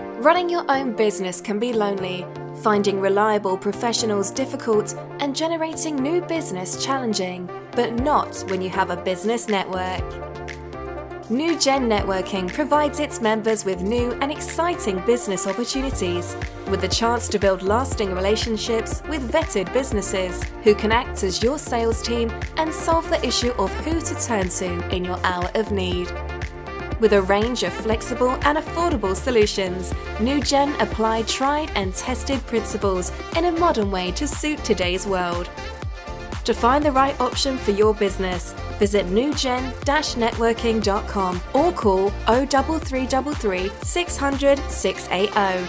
Running your own business can be lonely, finding reliable professionals difficult, and generating new business challenging, but not when you have a business network. New Gen Networking provides its members with new and exciting business opportunities, with the chance to build lasting relationships with vetted businesses who can act as your sales team and solve the issue of who to turn to in your hour of need. With a range of flexible and affordable solutions, NewGen apply tried and tested principles in a modern way to suit today's world. To find the right option for your business, visit newgen-networking.com or call 03333 600 680.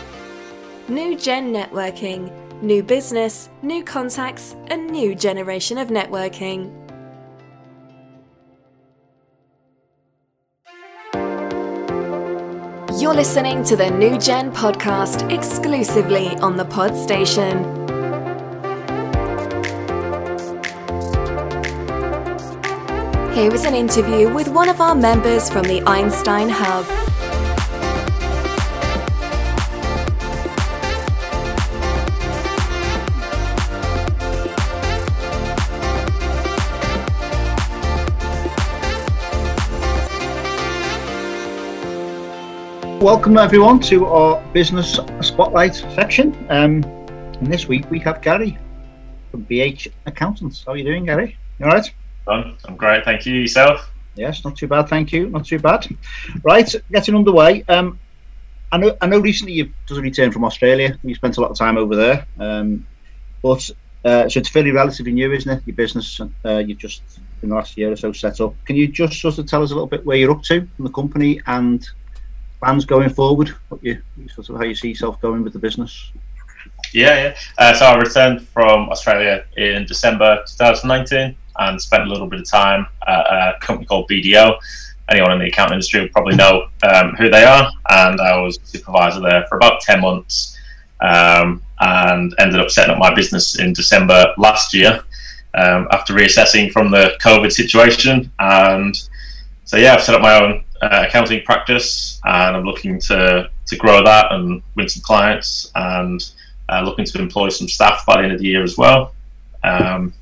New Gen Networking. New business, new contacts, a new generation of networking. You're listening to the New Gen podcast exclusively on the Pod Station. Here is an interview with one of our members from the Einstein Hub. Welcome everyone to our business spotlight section. Um, and this week we have Gary from BH Accountants. How are you doing, Gary? You all right? I'm, I'm great, thank you. Yourself? Yes, not too bad, thank you. Not too bad. Right, getting underway. Um, I know, I know. Recently, you've just returned from Australia. You spent a lot of time over there, um, but uh, so it's fairly relatively new, isn't it? Your business, uh, you've just in the last year or so set up. Can you just sort of tell us a little bit where you're up to in the company and plans going forward? What you sort of how you see yourself going with the business? Yeah, yeah. Uh, so I returned from Australia in December 2019 and spent a little bit of time at a company called BDO. Anyone in the accounting industry will probably know um, who they are. And I was supervisor there for about 10 months um, and ended up setting up my business in December last year um, after reassessing from the COVID situation. And so, yeah, I've set up my own uh, accounting practice, and I'm looking to to grow that and win some clients, and uh, looking to employ some staff by the end of the year as well. Um,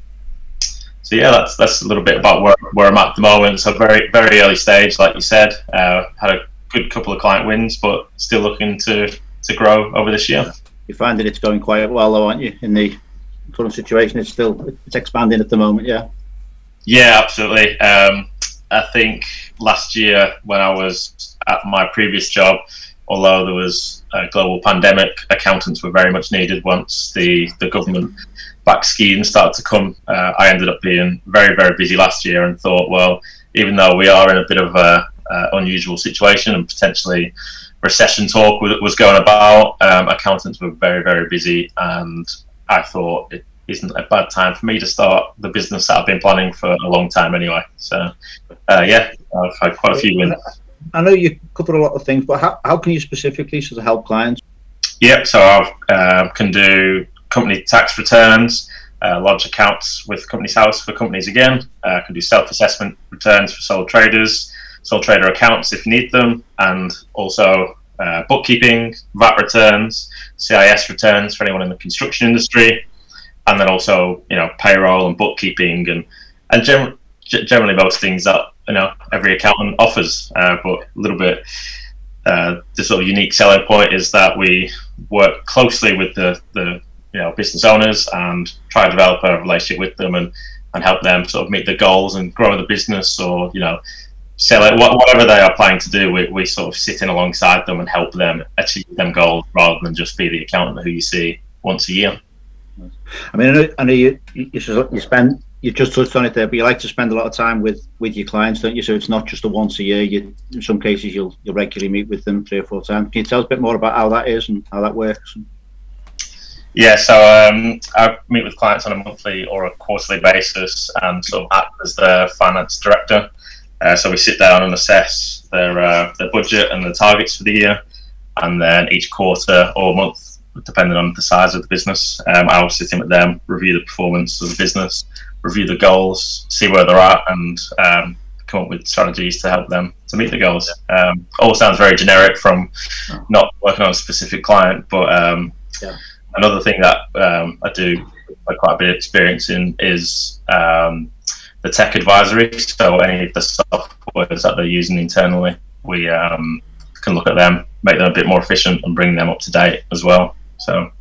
so yeah, that's that's a little bit about where, where I'm at the moment. So very very early stage, like you said. Uh, had a good couple of client wins, but still looking to to grow over this year. You're finding it's going quite well, though, aren't you? In the current situation, it's still it's expanding at the moment. Yeah. Yeah, absolutely. Um, I think last year when I was at my previous job, although there was a global pandemic, accountants were very much needed once the, the government back scheme started to come. Uh, I ended up being very, very busy last year and thought, well, even though we are in a bit of a uh, unusual situation and potentially recession talk was going about, um, accountants were very, very busy. And I thought it isn't a bad time for me to start the business that I've been planning for a long time anyway. So, uh, yeah, I've had quite a few wins. I know you cover a lot of things, but how, how can you specifically sort of help clients? Yep, so I uh, can do company tax returns, uh, lodge accounts with Companies House for companies again. Uh, I can do self assessment returns for sole traders, sole trader accounts if you need them, and also uh, bookkeeping, VAT returns, CIS returns for anyone in the construction industry and then also you know payroll and bookkeeping and and gen- generally most things that you know every accountant offers. Uh, but a little bit uh, the sort of unique selling point is that we work closely with the the you know business owners and try to develop a relationship with them and and help them sort of meet their goals and grow the business or you know sell it whatever they are planning to do we, we sort of sit in alongside them and help them achieve them goals rather than just be the accountant who you see once a year I mean, I know, I know you, you, you spend you just touched on it there, but you like to spend a lot of time with with your clients, don't you? So it's not just a once a year. You in some cases you'll you'll regularly meet with them three or four times. Can you tell us a bit more about how that is and how that works? Yeah, so um, I meet with clients on a monthly or a quarterly basis, and sort of act as their finance director. Uh, so we sit down and assess their uh, their budget and the targets for the year, and then each quarter or month depending on the size of the business. Um, I'll sit in with them, review the performance of the business, review the goals, see where they're at, and um, come up with strategies to help them to meet the goals. Um, all sounds very generic from not working on a specific client, but um, yeah. another thing that um, I do quite a bit of experience in is um, the tech advisory. So any of the softwares that they're using internally, we um, can look at them, make them a bit more efficient, and bring them up to date as well. So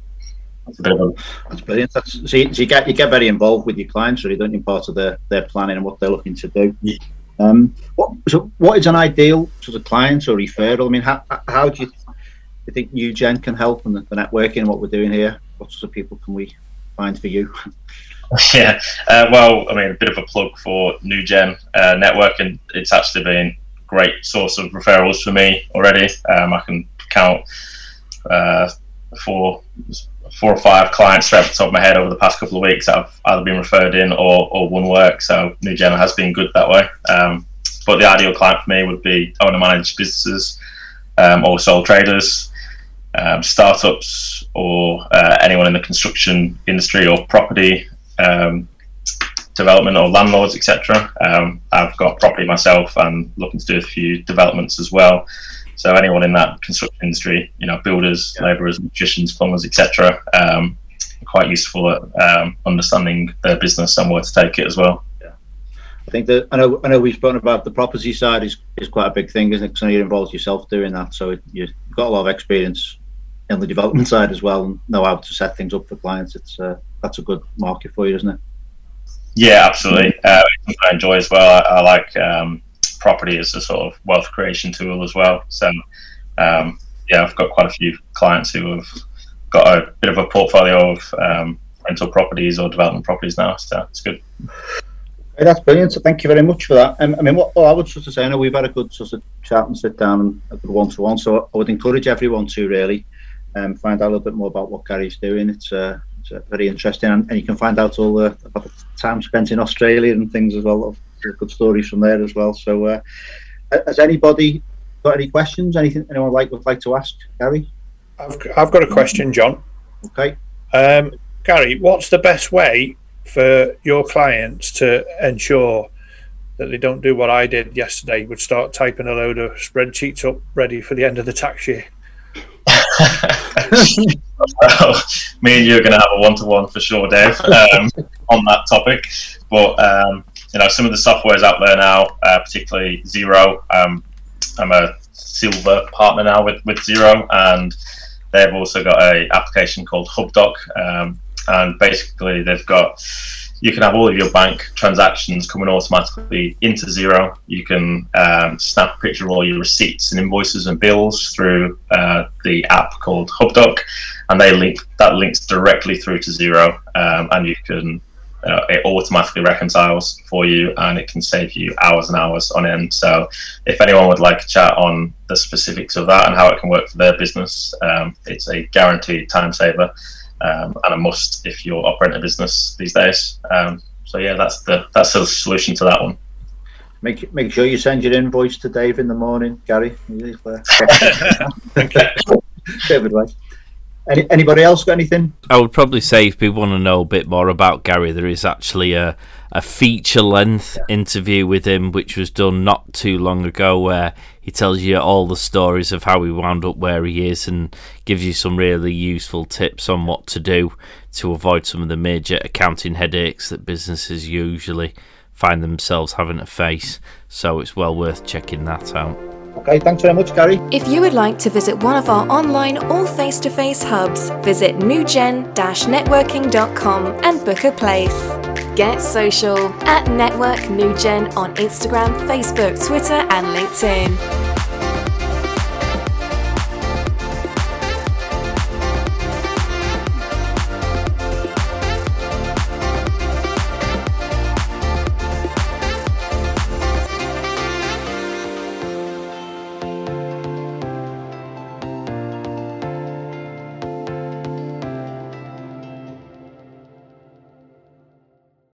that's a bit of a that's brilliant. That's, so, you, so you get you get very involved with your clients, really, don't you? Part of their their planning and what they're looking to do. Yeah. Um, what so what is an ideal sort of client or referral? I mean, how how do you, do you think New Gen can help and the, the networking and what we're doing here? What sort of people can we find for you? Yeah, uh, well, I mean, a bit of a plug for New Gen uh, Networking. It's actually been a great source of referrals for me already. Um, I can count uh, four, four or five clients straight off the top of my head over the past couple of weeks that have either been referred in or, or won work. So New Gen has been good that way. Um, but the ideal client for me would be owner managed businesses um, or sole traders um, startups or uh, anyone in the construction industry or property um, development or landlords, etc. Um, I've got property myself and looking to do a few developments as well. So anyone in that construction industry, you know, builders, yeah. labourers, magicians, plumbers, etc., um, quite useful at um, understanding their business and where to take it as well. Yeah, I think that I know I know we've spoken about the property side is, is quite a big thing, isn't it? Because you're involved yourself doing that, so you've got a lot of experience in the development side as well and know how to set things up for clients. It's uh, that's a good market for you, isn't it? Yeah, absolutely. Uh, I enjoy as well. I, I like um, property as a sort of wealth creation tool as well. So um, yeah, I've got quite a few clients who have got a bit of a portfolio of um, rental properties or development properties now. So it's good. That's brilliant. So thank you very much for that. Um, I mean, what, I would sort of say, I know we've had a good sort of chat and sit down and a good one-to-one. So I would encourage everyone to really um, find out a little bit more about what Gary's doing. It's, uh, it's uh, very interesting, and, and, you can find out all the, about the time spent in Australia and things as well. Good stories from there as well. So, uh, has anybody got any questions? Anything anyone like would like to ask Gary? I've I've got a question, John. Okay. Um, Gary, what's the best way for your clients to ensure that they don't do what I did yesterday, would start typing a load of spreadsheets up ready for the end of the tax year? well, me and you are going to have a one-to-one for sure, Dave, um, on that topic. But um, you know, some of the softwares out there now, uh, particularly Xero. Um, I'm a silver partner now with with Xero, and they've also got a application called HubDoc, um, and basically they've got you can have all of your bank transactions coming automatically into Xero. You can um, snap a picture of all your receipts and invoices and bills through uh, the app called HubDoc, and they link that links directly through to Xero, um, and you can uh, it automatically reconciles for you, and it can save you hours and hours on end. So, if anyone would like to chat on the specifics of that and how it can work for their business, um, it's a guaranteed time saver um, and a must if you're operating a business these days. Um, so yeah, that's the that's the solution to that one. Make make sure you send your invoice to Dave in the morning, Gary. David, right. Any, anybody else got anything? I would probably say if people want to know a bit more about Gary, there is actually a, a feature length yeah. interview with him, which was done not too long ago, where he tells you all the stories of how he wound up where he is and gives you some really useful tips on what to do to avoid some of the major accounting headaches that businesses usually find themselves having to face. So it's well worth checking that out. Okay, thanks very much, Gary. If you would like to visit one of our online or face to face hubs, visit newgen networking.com and book a place. Get social at Network Newgen on Instagram, Facebook, Twitter, and LinkedIn.